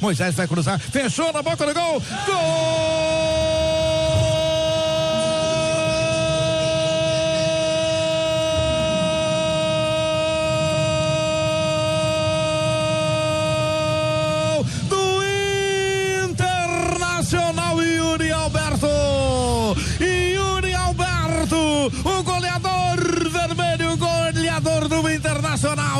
Moisés vai cruzar, fechou na boca do gol. Gol!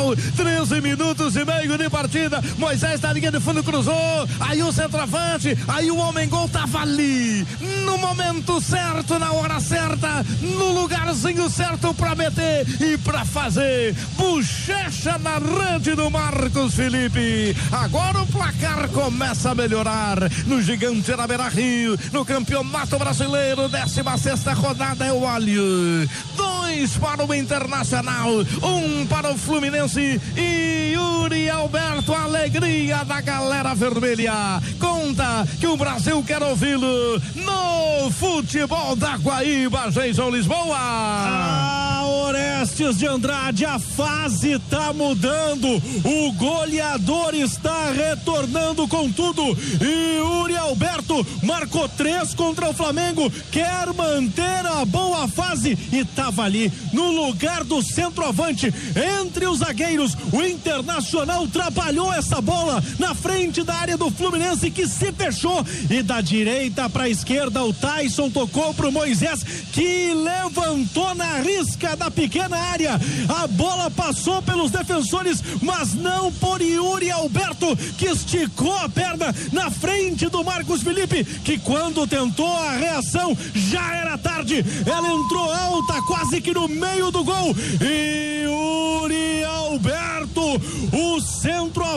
Internacional. 13 minutos e meio de partida. Moisés da linha de fundo cruzou. Aí o centroavante, aí o homem gol tava ali. No momento certo, na hora certa, no lugarzinho certo para meter e para fazer. Bochecha na rede do Marcos Felipe. Agora o placar começa a melhorar. No gigante da Beira Rio, no campeonato brasileiro, 16 sexta rodada é o óleo. Dois para o Internacional, um para o Fluminense e Yuri Alberto, alegria da galera vermelha. Conta que o Brasil quer ouvi-lo no futebol da Guaíba, Jason Lisboa. Ah, Orestes de Andrade, a fase tá mudando. O goleador está retornando com tudo. E Yuri Alberto marcou três contra o Flamengo, quer manter a boa fase e tava ali no lugar do centroavante entre os zagueiros. O Internacional trabalhou essa bola na frente da área do Fluminense que se fechou e da direita para a esquerda o Tyson tocou pro Moisés que levantou na risca da pequena área. A bola passou pelos defensores, mas não por Yuri Alberto que esticou a perna na frente do Marcos Felipe que quando tentou a reação já era tarde. Ela entrou alta quase que no meio do gol e Yuri Alberto, o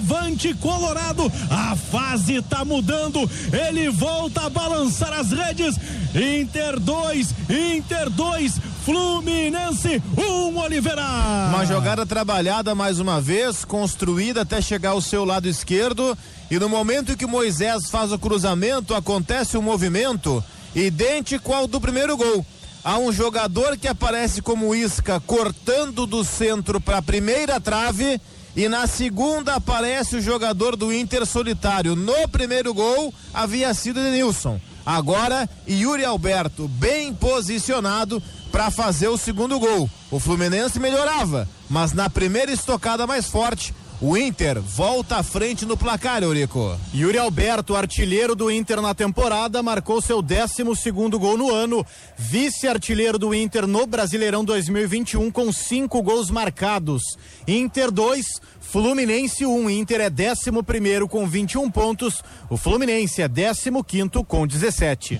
centroavante colorado, a fase tá mudando, ele volta a balançar as redes, Inter 2, Inter 2, Fluminense 1, um, Oliveira. Uma jogada trabalhada mais uma vez, construída até chegar ao seu lado esquerdo, e no momento que Moisés faz o cruzamento, acontece um movimento idêntico ao do primeiro gol há um jogador que aparece como isca cortando do centro para a primeira trave e na segunda aparece o jogador do Inter solitário. No primeiro gol havia sido Denilson. Agora Yuri Alberto bem posicionado para fazer o segundo gol. O Fluminense melhorava, mas na primeira estocada mais forte, o Inter volta à frente no placar, Eurico. Yuri Alberto, artilheiro do Inter na temporada, marcou seu 12 segundo gol no ano. Vice-artilheiro do Inter no Brasileirão 2021 com cinco gols marcados. Inter 2, Fluminense 1. Um. Inter é 11 primeiro com 21 pontos. O Fluminense é 15 quinto com 17.